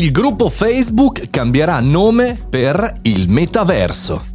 Il gruppo Facebook cambierà nome per il metaverso.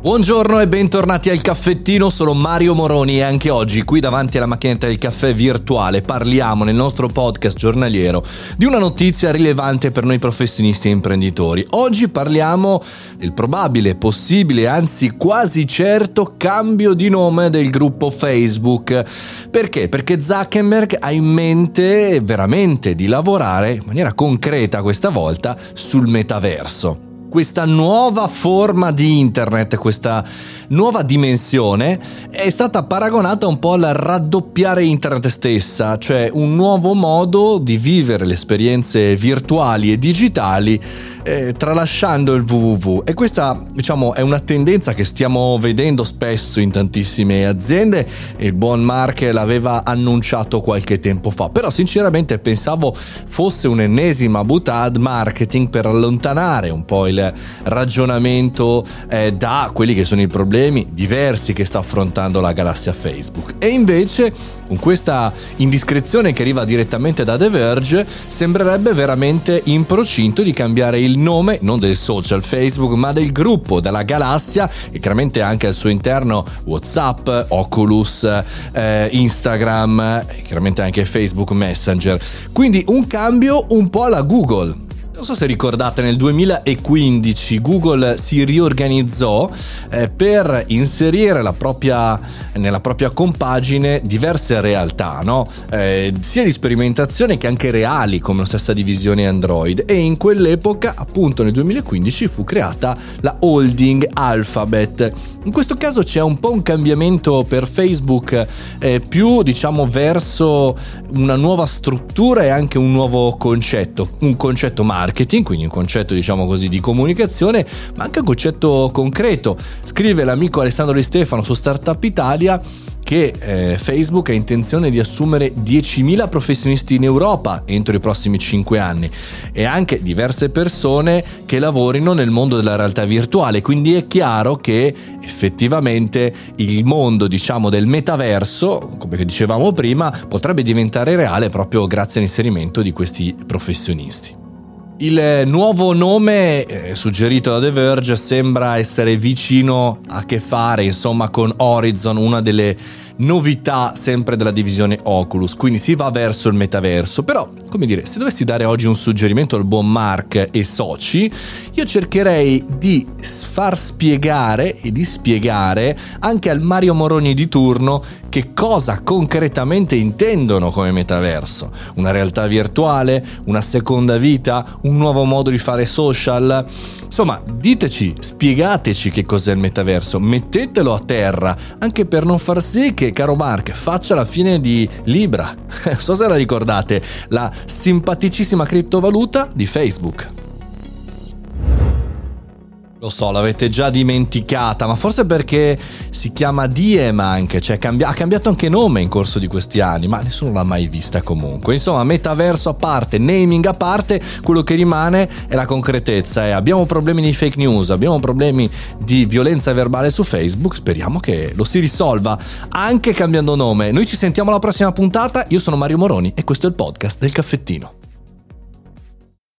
Buongiorno e bentornati al caffettino, sono Mario Moroni e anche oggi qui davanti alla macchinetta del caffè virtuale parliamo nel nostro podcast giornaliero di una notizia rilevante per noi professionisti e imprenditori. Oggi parliamo del probabile, possibile, anzi quasi certo cambio di nome del gruppo Facebook. Perché? Perché Zuckerberg ha in mente veramente di lavorare in maniera concreta questa volta sul metaverso questa nuova forma di internet, questa nuova dimensione è stata paragonata un po' al raddoppiare internet stessa, cioè un nuovo modo di vivere le esperienze virtuali e digitali eh, tralasciando il www e questa diciamo è una tendenza che stiamo vedendo spesso in tantissime aziende il buon Mark l'aveva annunciato qualche tempo fa. Però sinceramente pensavo fosse un'ennesima butad marketing per allontanare un po' il ragionamento eh, da quelli che sono i problemi diversi che sta affrontando la galassia Facebook. E invece, con questa indiscrezione che arriva direttamente da The Verge, sembrerebbe veramente in procinto di cambiare il nome, non del social Facebook, ma del gruppo, della galassia e chiaramente anche al suo interno WhatsApp, Oculus, eh, Instagram e chiaramente anche Facebook Messenger. Quindi un cambio un po' alla Google non so se ricordate, nel 2015 Google si riorganizzò eh, per inserire propria, nella propria compagine diverse realtà, no? eh, sia di sperimentazione che anche reali, come la stessa divisione Android. E in quell'epoca, appunto nel 2015, fu creata la holding Alphabet. In questo caso c'è un po' un cambiamento per Facebook, eh, più diciamo verso una nuova struttura e anche un nuovo concetto, un concetto marketing marketing, quindi un concetto diciamo così di comunicazione, ma anche un concetto concreto. Scrive l'amico Alessandro Di Stefano su Startup Italia che eh, Facebook ha intenzione di assumere 10.000 professionisti in Europa entro i prossimi 5 anni e anche diverse persone che lavorino nel mondo della realtà virtuale, quindi è chiaro che effettivamente il mondo diciamo del metaverso, come dicevamo prima, potrebbe diventare reale proprio grazie all'inserimento di questi professionisti. Il nuovo nome eh, suggerito da The Verge sembra essere vicino a che fare, insomma, con Horizon, una delle novità sempre della divisione Oculus, quindi si va verso il metaverso. Però, come dire, se dovessi dare oggi un suggerimento al buon Mark e soci, io cercherei di far spiegare e di spiegare anche al Mario Moroni di turno che cosa concretamente intendono come metaverso. Una realtà virtuale, una seconda vita, un nuovo modo di fare social. Insomma, diteci, spiegateci che cos'è il metaverso, mettetelo a terra, anche per non far sì che, caro Mark, faccia la fine di Libra. Non so se la ricordate, la simpaticissima criptovaluta di Facebook. Lo so, l'avete già dimenticata, ma forse perché si chiama Diem anche, cioè cambi- ha cambiato anche nome in corso di questi anni, ma nessuno l'ha mai vista comunque. Insomma, metaverso a parte, naming a parte, quello che rimane è la concretezza. E abbiamo problemi di fake news, abbiamo problemi di violenza verbale su Facebook, speriamo che lo si risolva anche cambiando nome. Noi ci sentiamo alla prossima puntata, io sono Mario Moroni e questo è il podcast del caffettino.